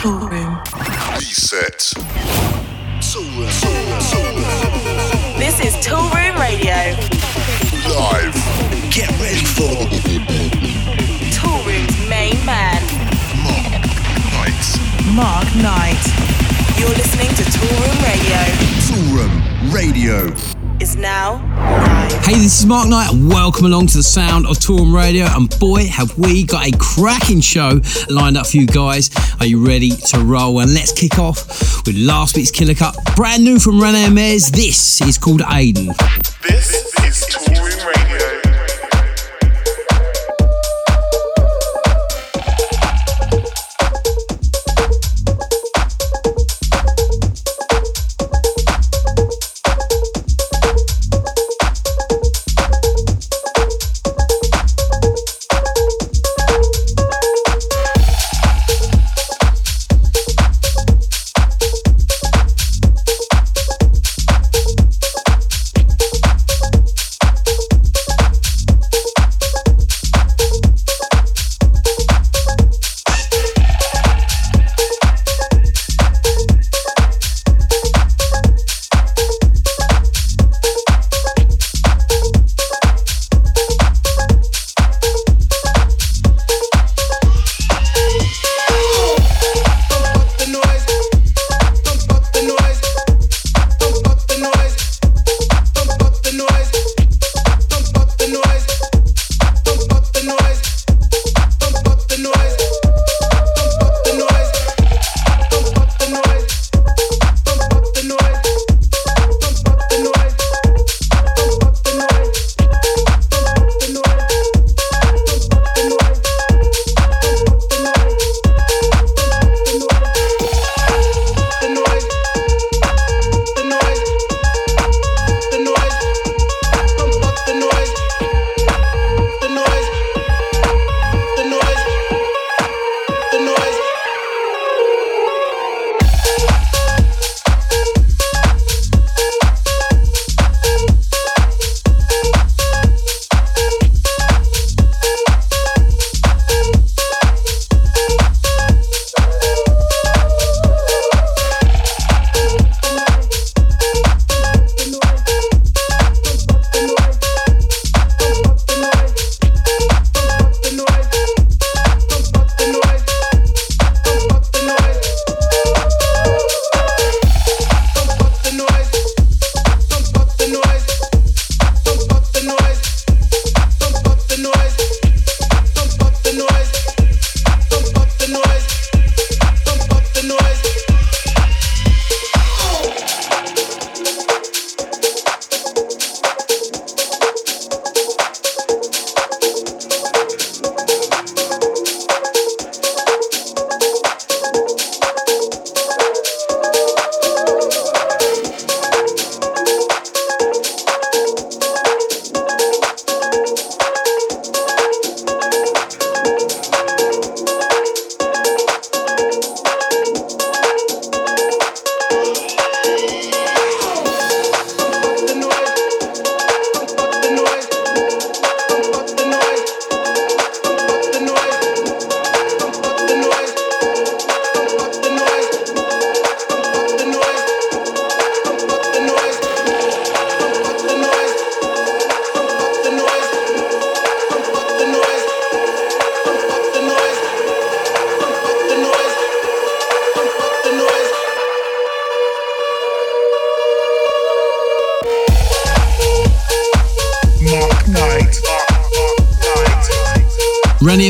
Toolroom. Reset. This is Toolroom Radio. Live. Get ready for Toolroom's main man, Knight. Mark Knight. You're listening to Toolroom Radio. Toolroom Radio. Is now live. Hey, this is Mark Knight, and welcome along to the sound of Toolroom Radio. And boy, have we got a cracking show lined up for you guys. Are you ready to roll? And let's kick off with last week's Killer Cut, brand new from René Amesz. This is called Aiden. This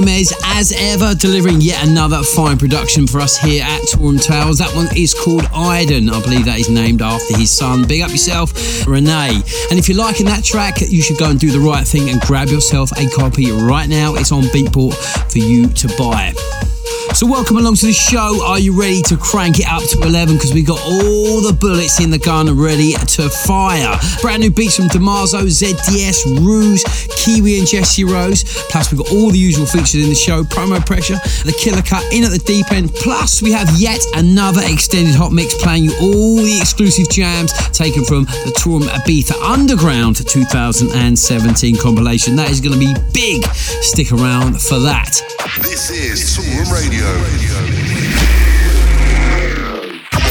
As ever, delivering yet another fine production for us here at Toolroom Tales. That one is called Iden. I believe that is named after his son. Big up yourself, René. And if you're liking that track, you should go and do the right thing and grab yourself a copy right now. It's on Beatport for you to buy. So welcome along to the show. Are you ready to crank it up to 11? Because we got all the bullets in the gun ready to fire. Brand new beats from Damaso, ZDS, Ruse, Kiwi and Jesse Rose. Plus we've got all the usual features in the show. Promo pressure, the killer cut in at the deep end. Plus we have yet another extended hot mix playing you all the exclusive jams taken from the Toolroom Ibiza Underground 2017 compilation. That is going to be big. Stick around for that. This is Toolroom Radio.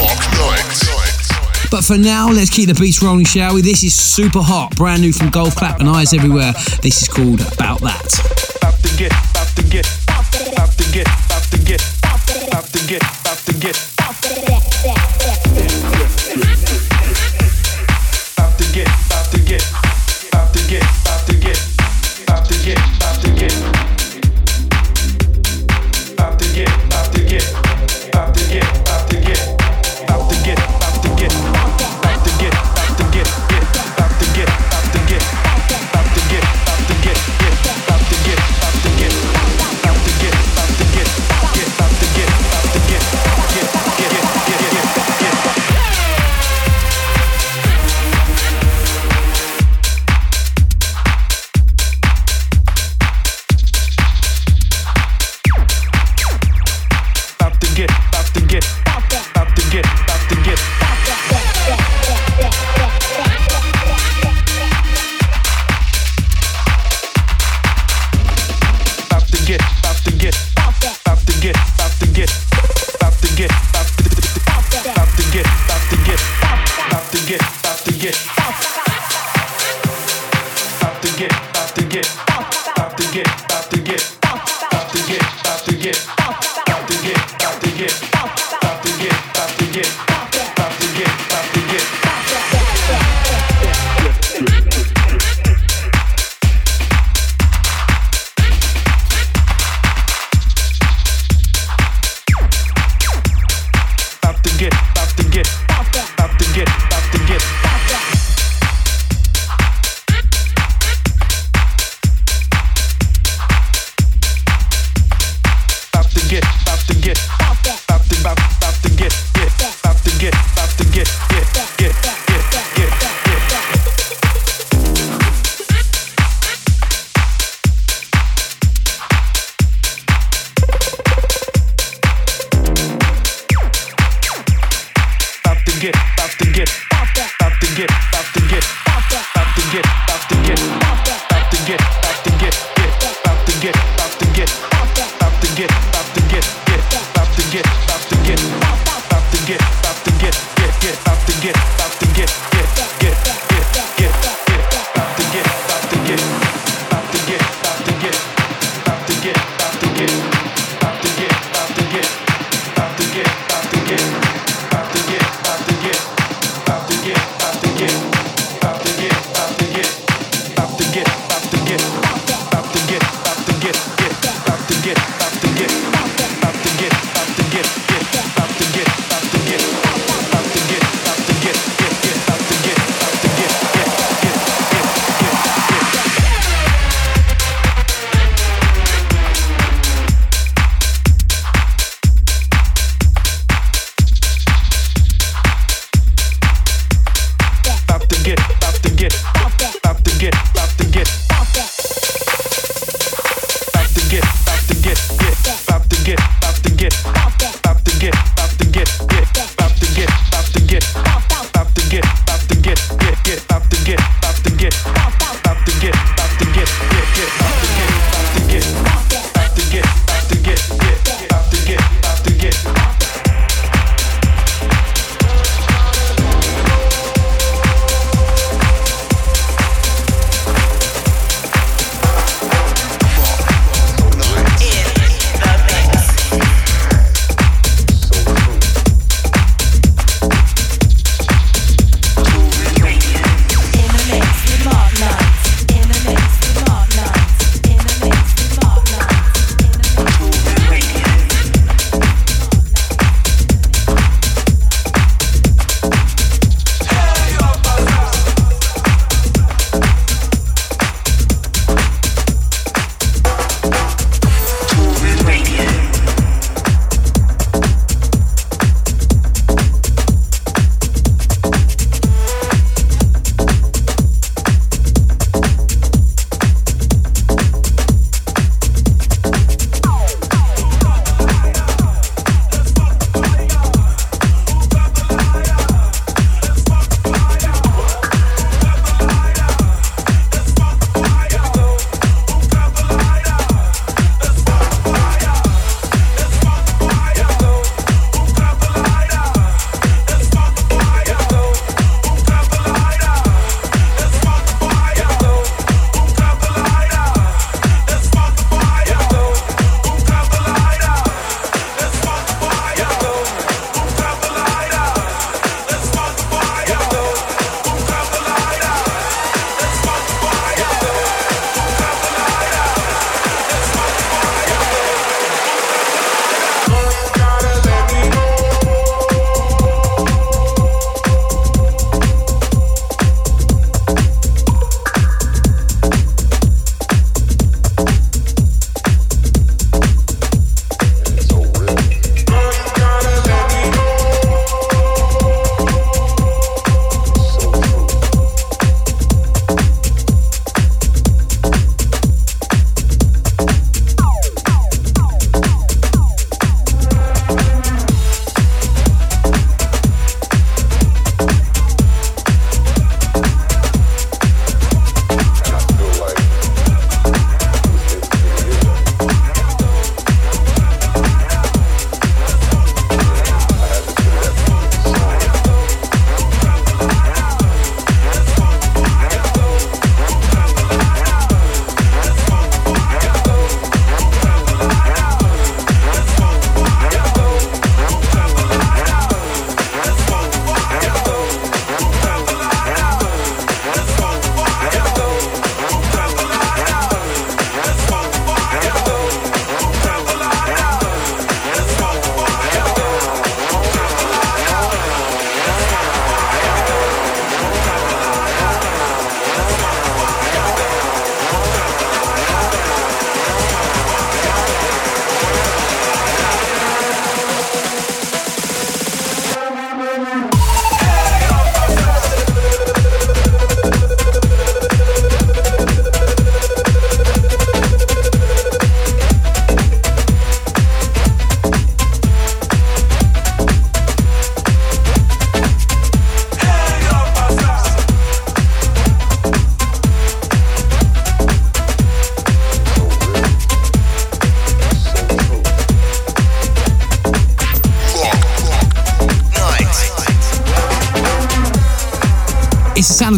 Mark Knight. But for now, let's keep the beats rolling, shall we? This is super hot, brand new from Golf Clap and Eyes Everywhere. This is called About That. About to get, about to get, about to get, about to get, about to get.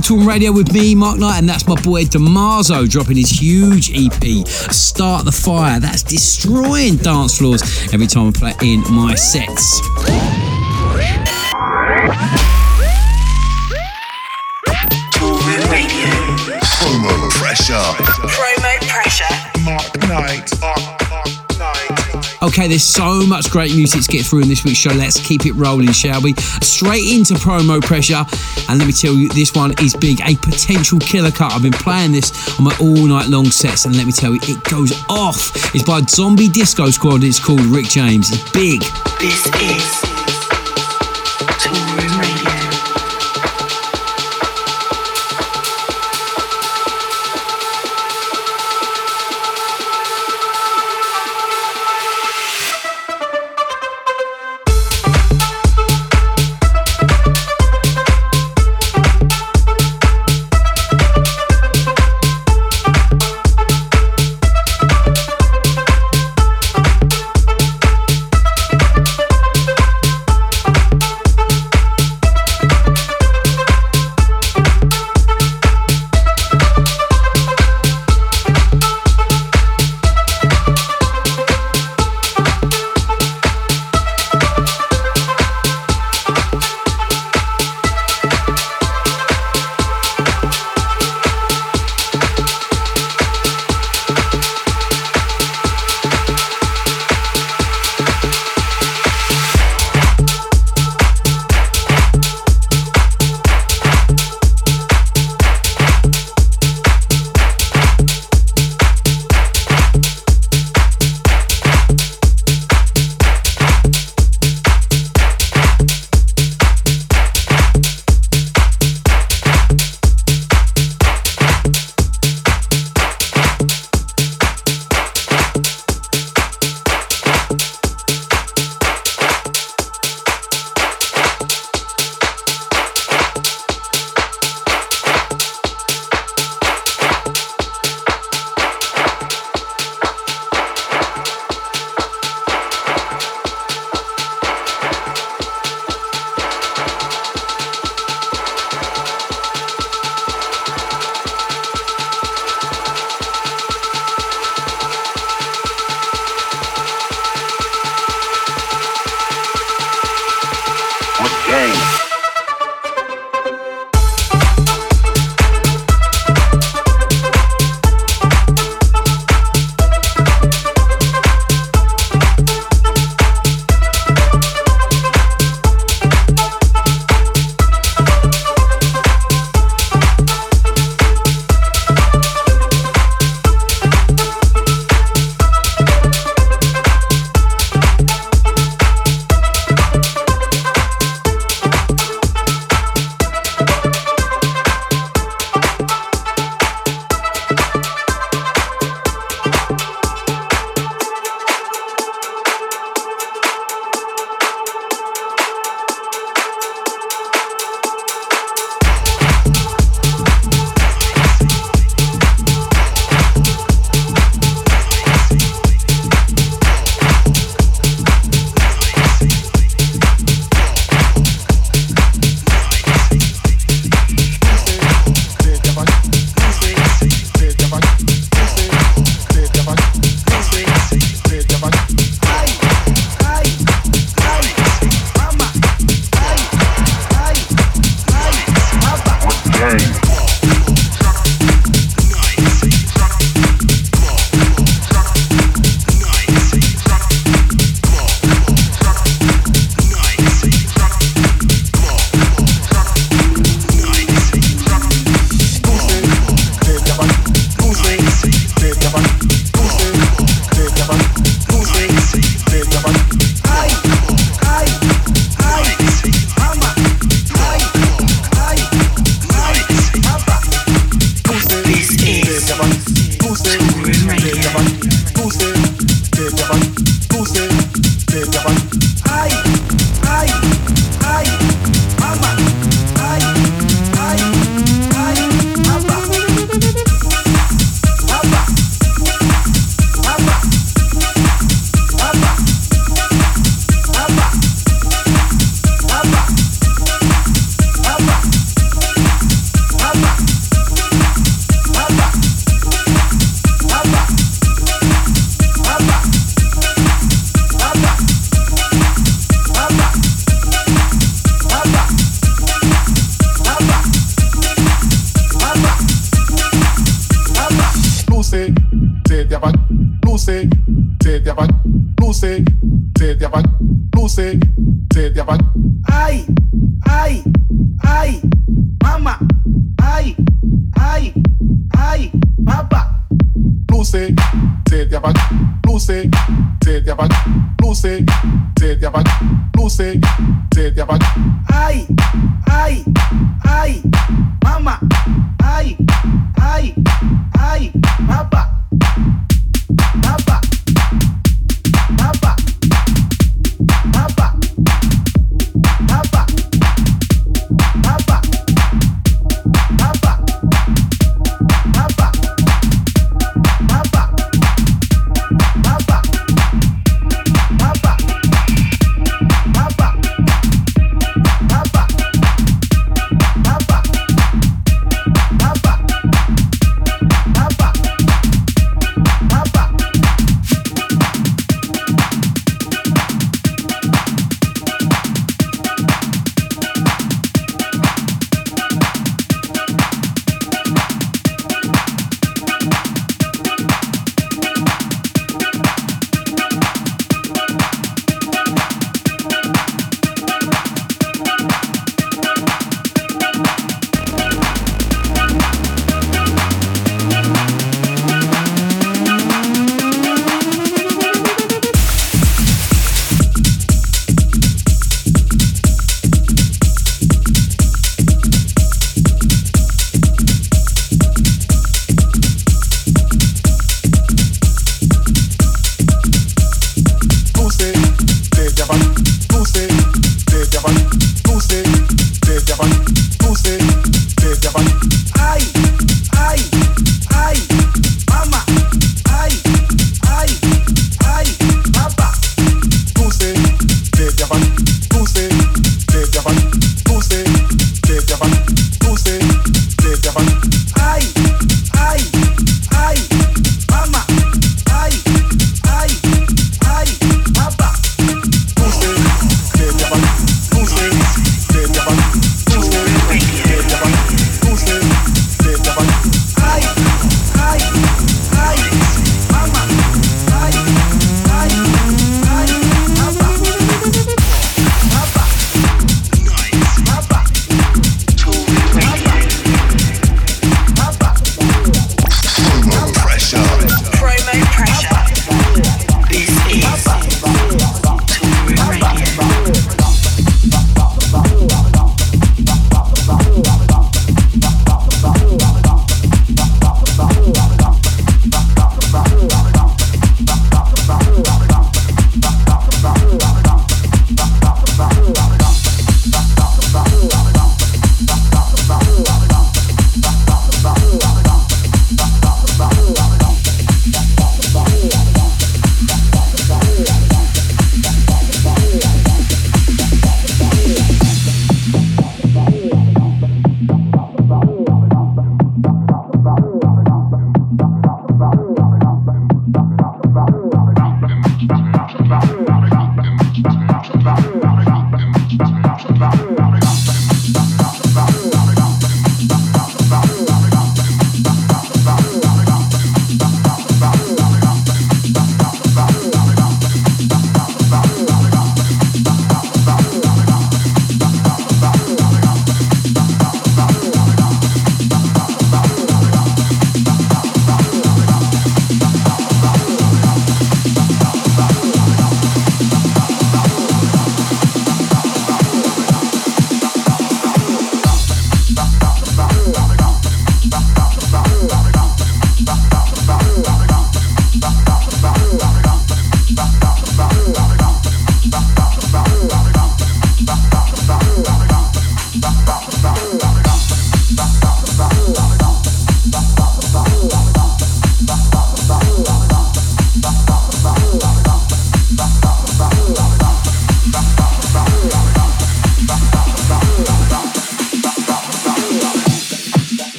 Toolroom Radio with me, Mark Knight, and that's my boy Damaso dropping his huge EP, Start the Fire. That's destroying dance floors every time I play in my sets. Okay, there's so much great music to get through in this week's show. Let's keep it rolling, shall we? Straight into promo pressure. And let me tell you, this one is big. A potential killer cut. I've been playing this on my all night long sets, and let me tell you, it goes off. It's by Zombie Disco Squad. It's called Rick James. It's big. This is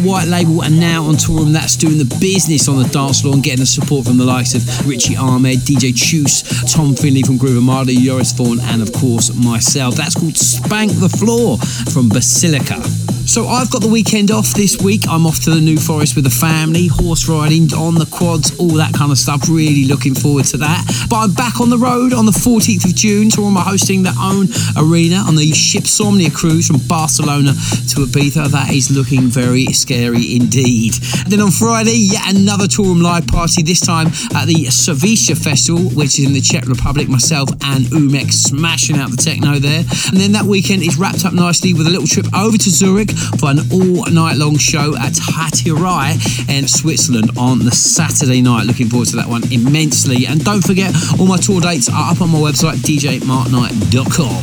white label and now on tour, and that's doing the business on the dance floor and getting the support from the likes of Richy Ahmed, DJ Chus, Tom Findlay from Groove Armada, Joris Voorn, and of course myself. That's called Spank the Floor from Basilica. So I've got the weekend off this week. I'm off to the New Forest with the family, horse riding on the quads, all that kind of stuff. Really looking forward to that. But I'm back on the road on the 14th of June. Touring my hosting their own arena on the Shipsomnia cruise from Barcelona to Ibiza. That is looking very scary indeed. And then on Friday, yet another Toolroom live party. This time at the Savicia Festival, which is in the Czech Republic. Myself and Umek smashing out the techno there. And then that weekend is wrapped up nicely with a little trip over to Zurich for an all night long show at Härterei in Switzerland on the Saturday night. Looking forward to that one immensely. And don't forget, all my tour dates are up on my website, djmarkknight.com.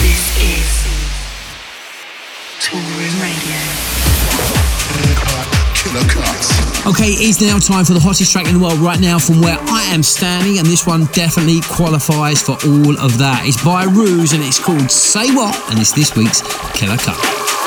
This is Toolroom Radio. Killer cuts. Okay, it's now time for the hottest track in the world right now from where I am standing, and this one definitely qualifies for all of that. It's by Ruse and it's called Say What, and it's this week's Killer Cut.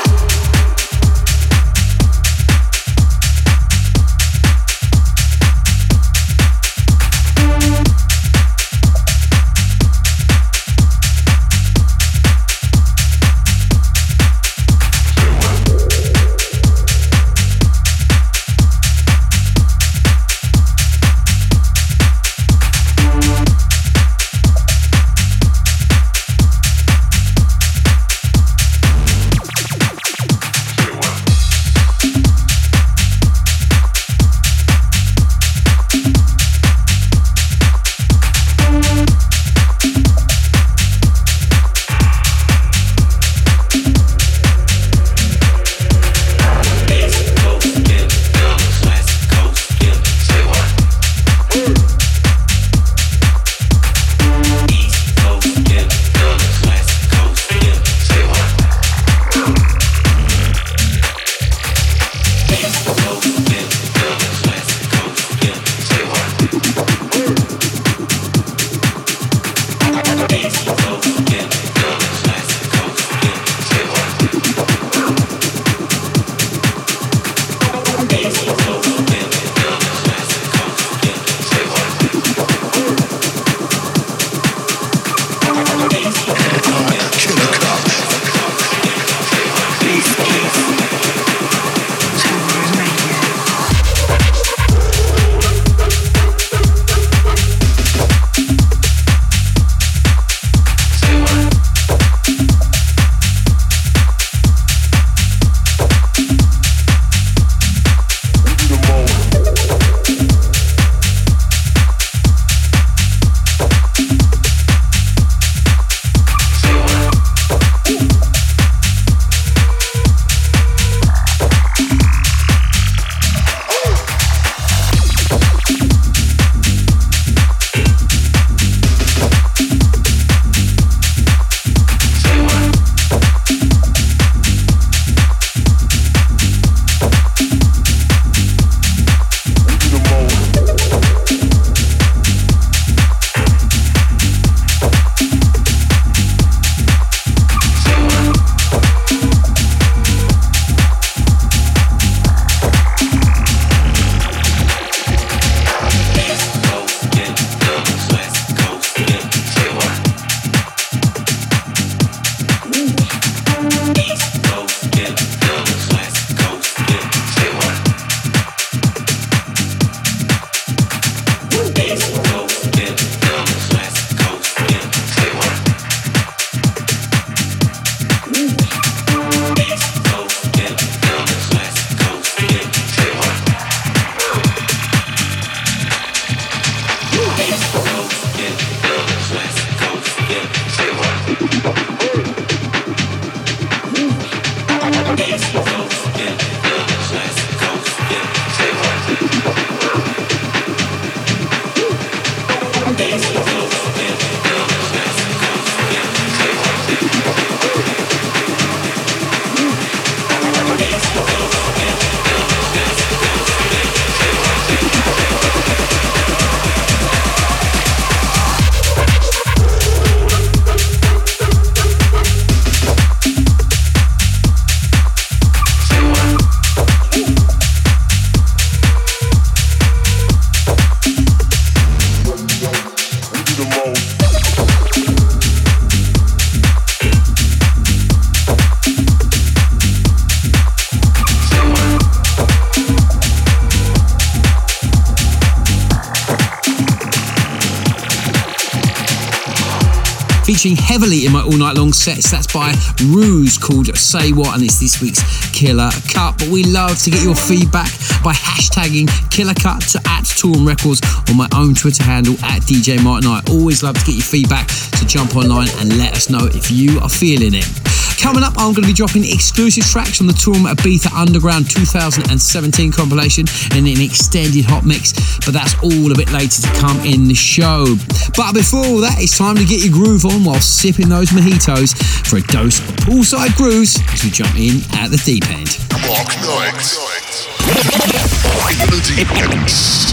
Featuring heavily in my all night long sets. That's by Ruse called Say What, and it's this week's Killer Cut. But we love to get your feedback by hashtagging Killer Cut to at Toolroom Records on my own Twitter handle at DJ Mark Knight. I always love to get your feedback, so jump online and let us know if you are feeling it. Coming up, I'm going to be dropping exclusive tracks from the Toolroom Ibiza Underground 2017 compilation in an extended hot mix, but that's all a bit later to come in the show. But before all that, it's time to get your groove on while sipping those mojitos for a dose of poolside grooves as we jump in at the deep end.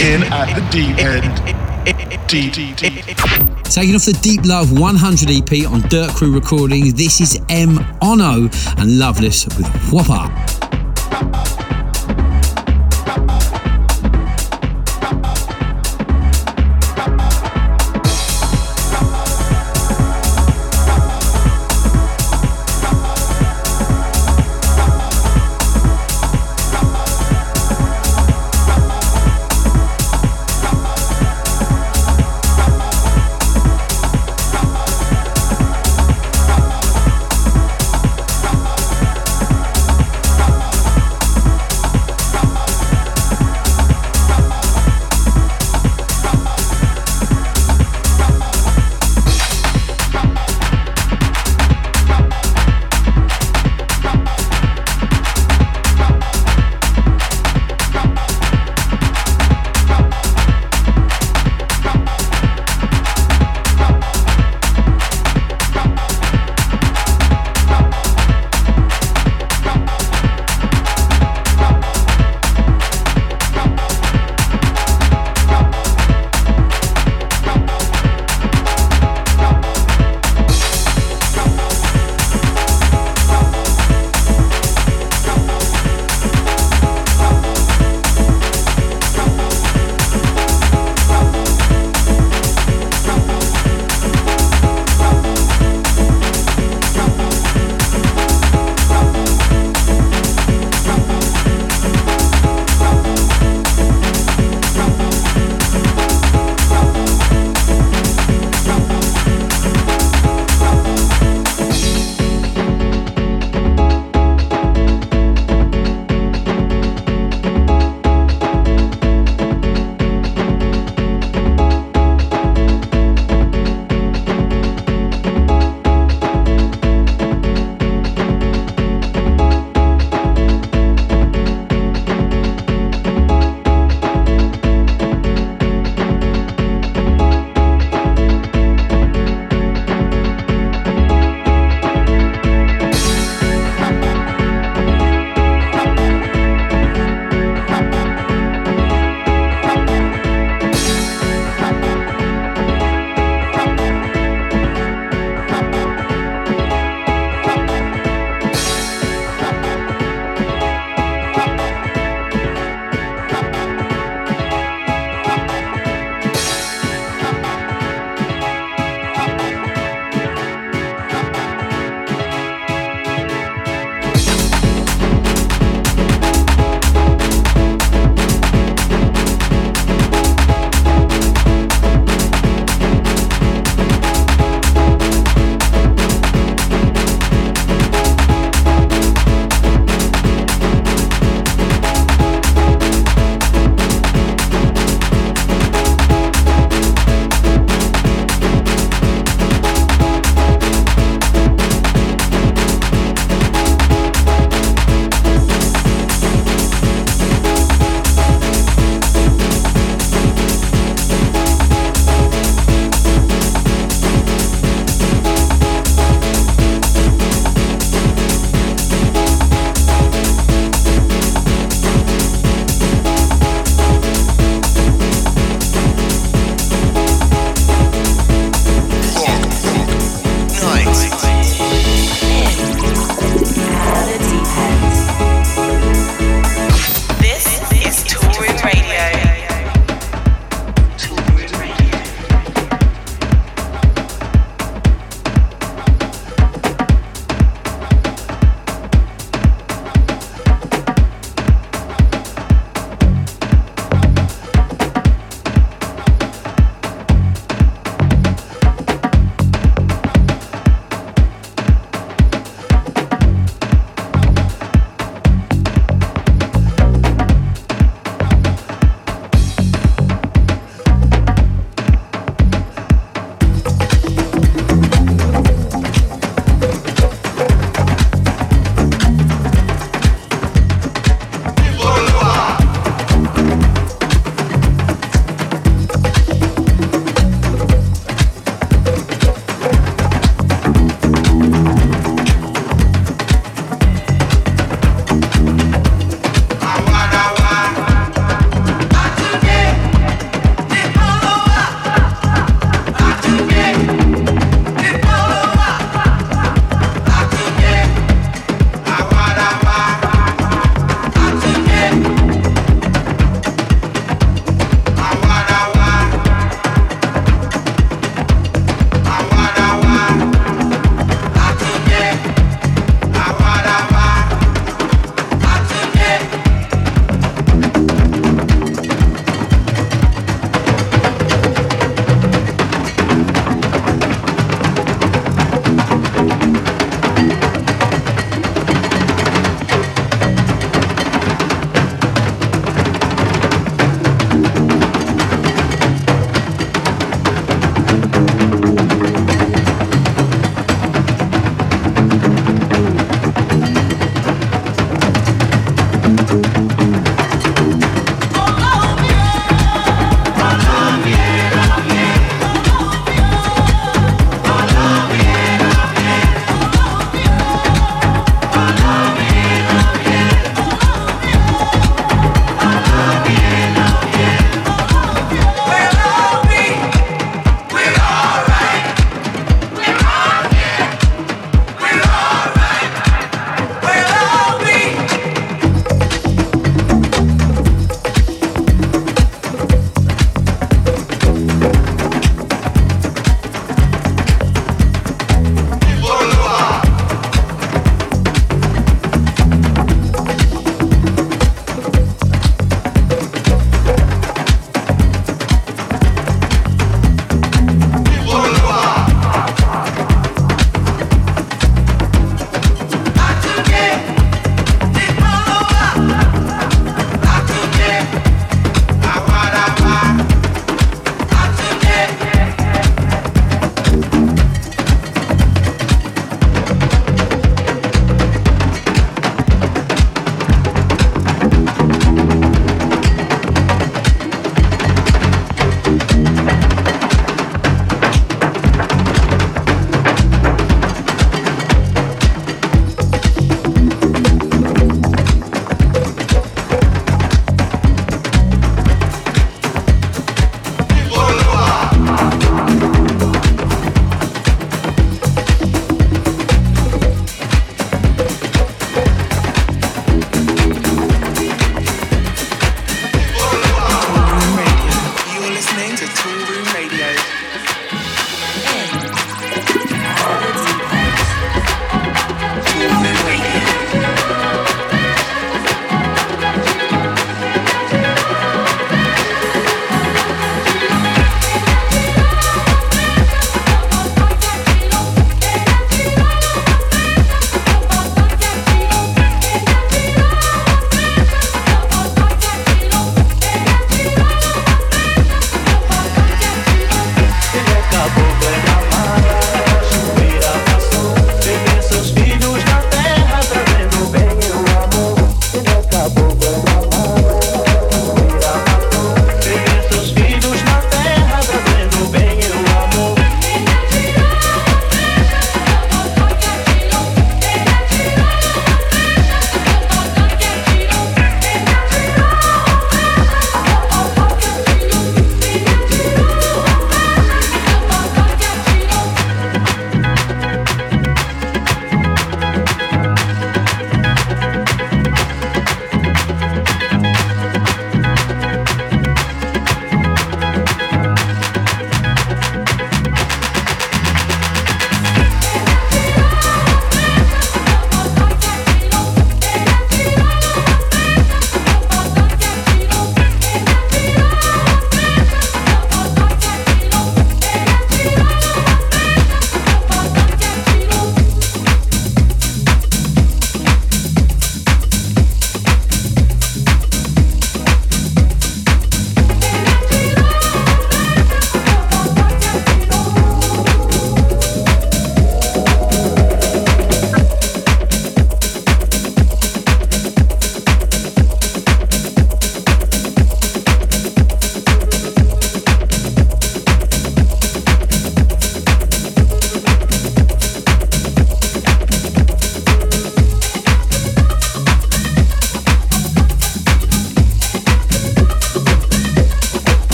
In at the deep end. Taking off the Deep Love 100 EP on Dirt Crew Recordings, this is M. Ono and Loveless with Whopper.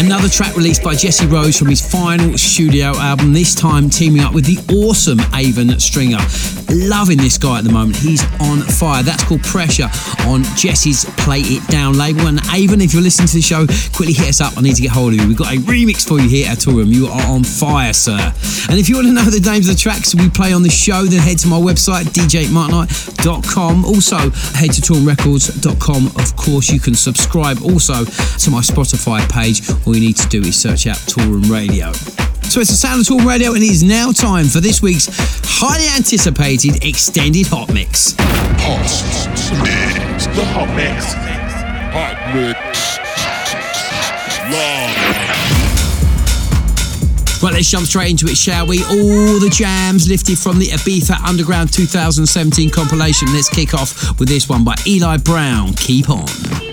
Another track released by Jesse Rose from his final studio album, this time teaming up with the awesome Avon Stringer. Loving this guy at the moment, he's on fire. That's called Pressure on Jesse's Play It Down label. And Avon, if you're listening to the show, quickly hit us up. I need to get hold of you. We've got a remix for you here at Toolroom. You are on fire, sir. And if you want to know the names of the tracks we play on the show, then head to my website, djmarkknight.com. Also, head to toolroomrecords.com. Of course, you can subscribe also to my Spotify page. All you need to do is search out Toolroom Radio. So it's the sound of Toolroom Radio, and it is now time for this week's highly anticipated extended hot mix. Hot mix. The hot mix. Hot mix. Right, let's jump straight into it, shall we? All the jams lifted from the Ibiza Underground 2017 compilation. Let's kick off with this one by Eli Brown. Keep on.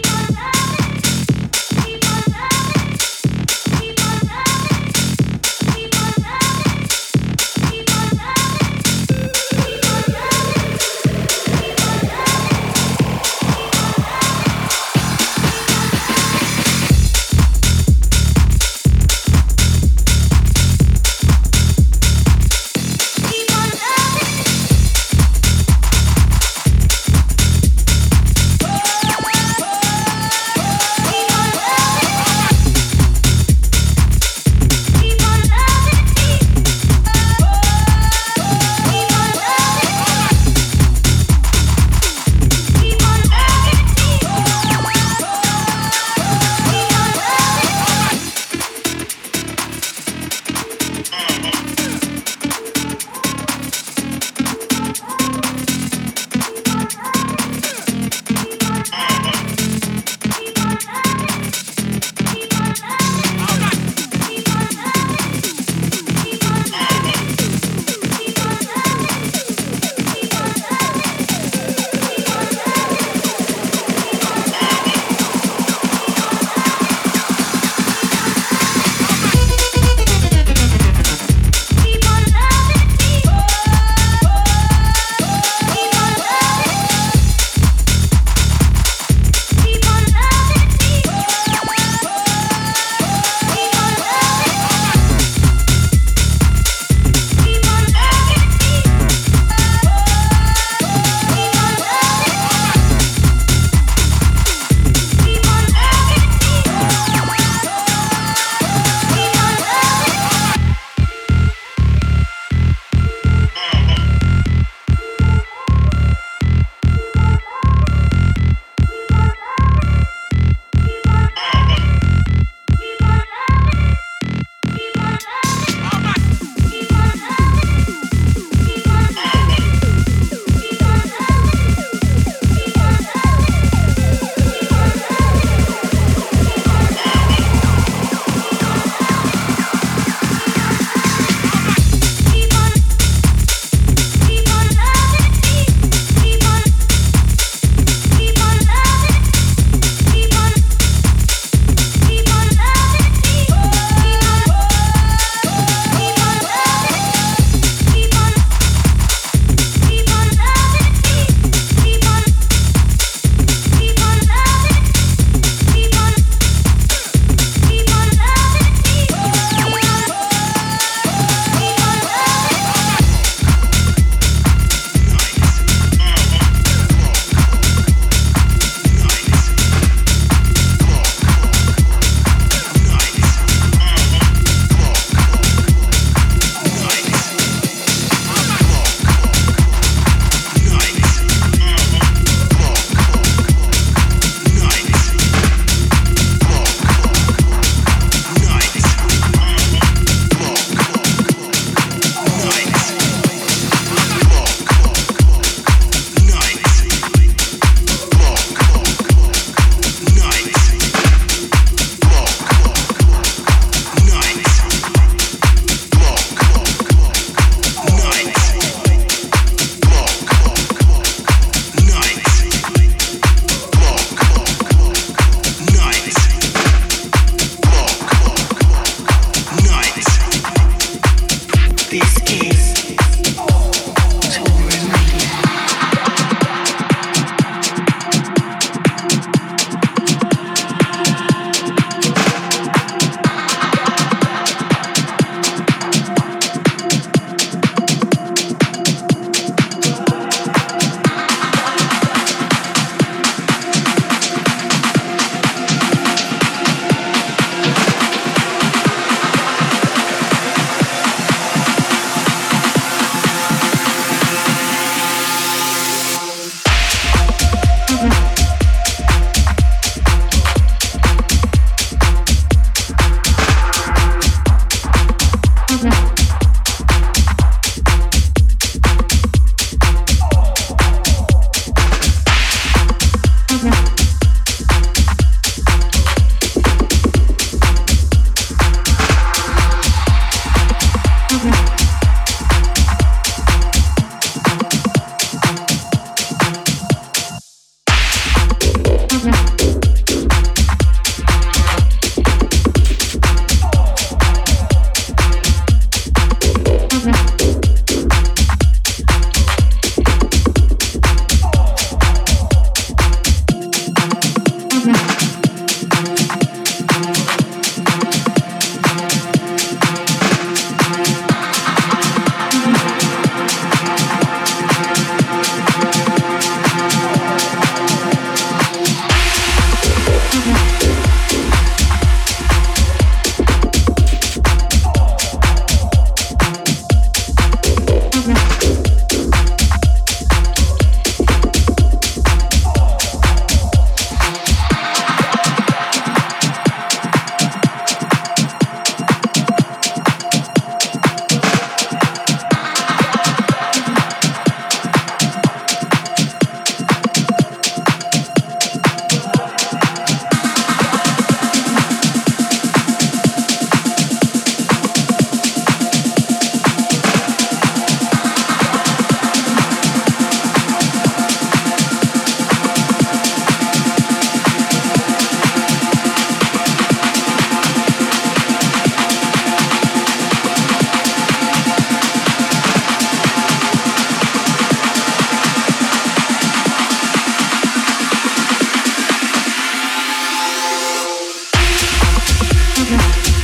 Yeah.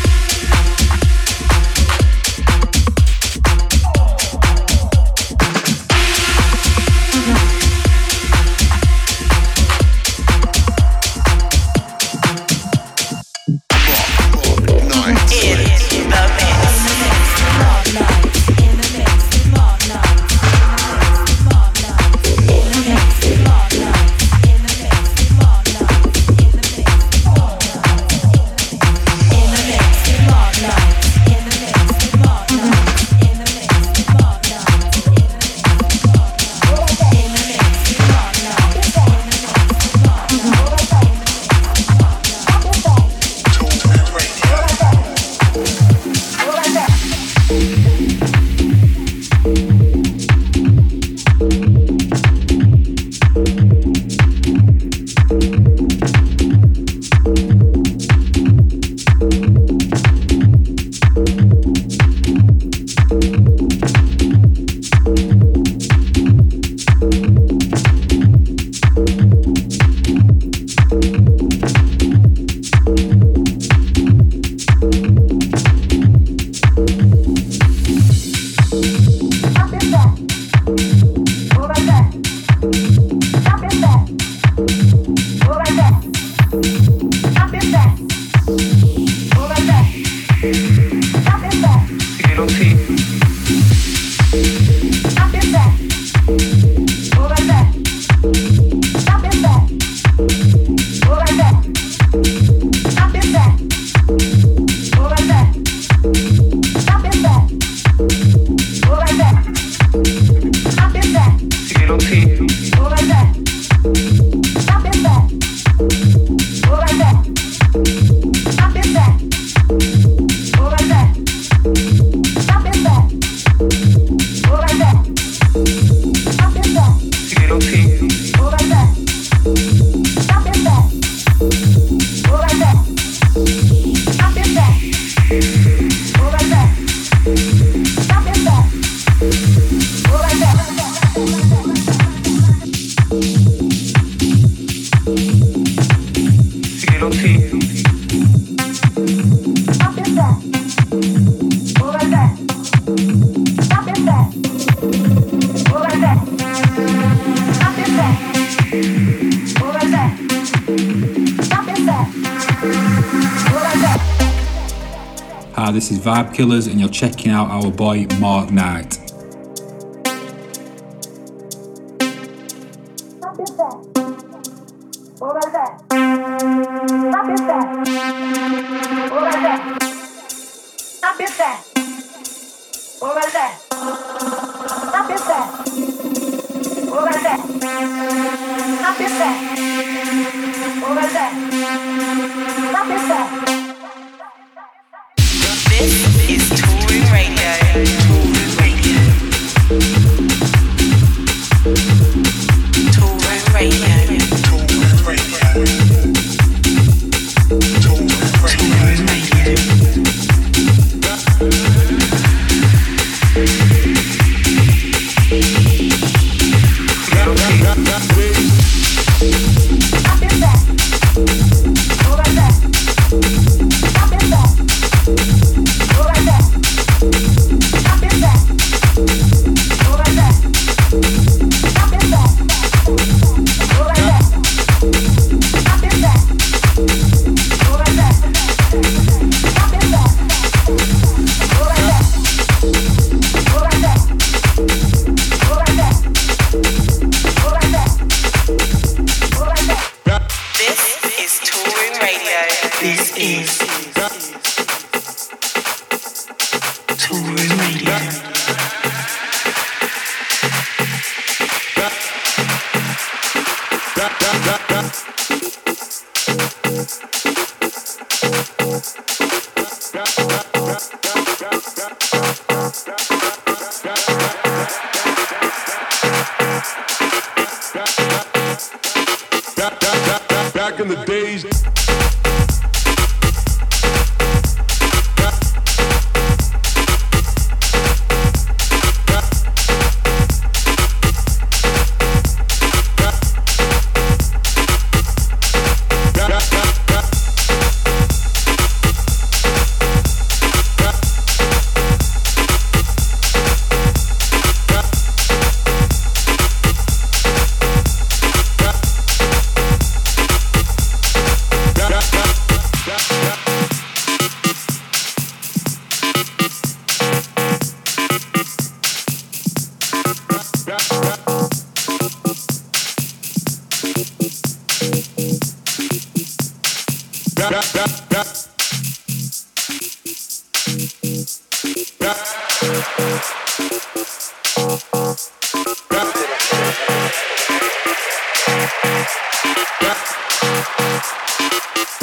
Vibe Killers, and you're checking out our boy Mark Knight.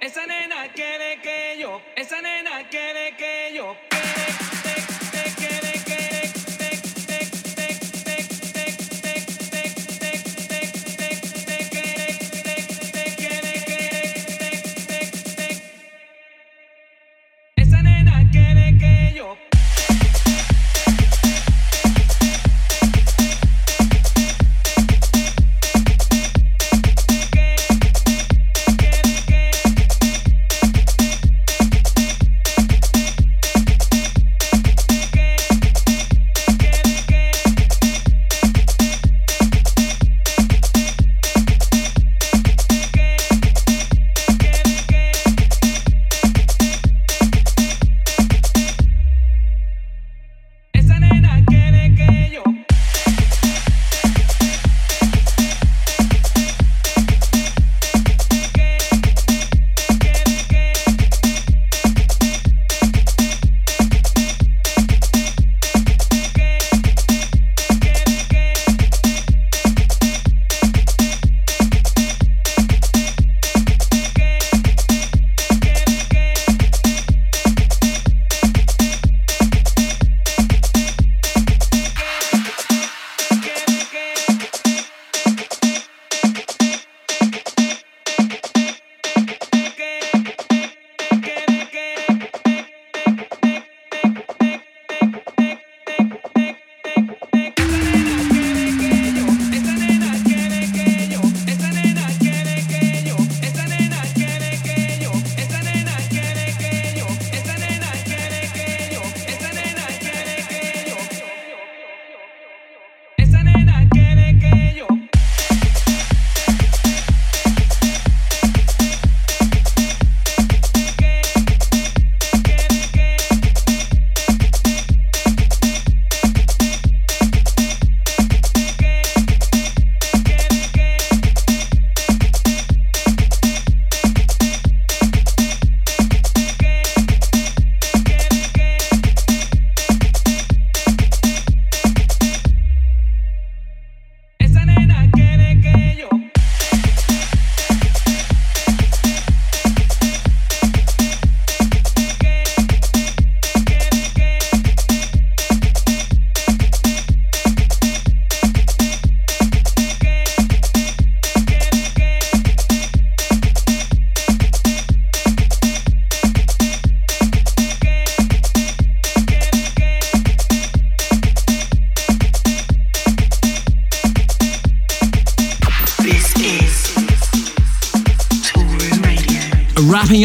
Esa nena que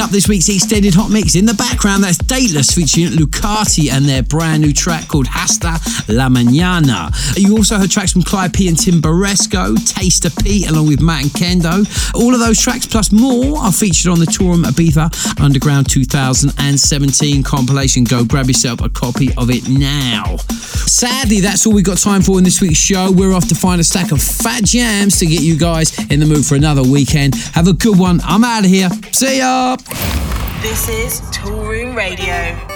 up this week's extended hot mix in the background, that's Dateless featuring Lucati and their brand new track called Hasta La Mañana. You also heard tracks from Clyde P and Tim Baresko, Taster Pete, along with Matt and Kendo. All of those tracks plus more are featured on the Toolroom Ibiza Underground 2017 compilation. Go grab yourself a copy of it now. Sadly, that's all we've got time for in this week's show. We're off to find a stack of fat jams to get you guys in the mood for another weekend. Have a good one. I'm out of here. See ya. This is Toolroom Radio.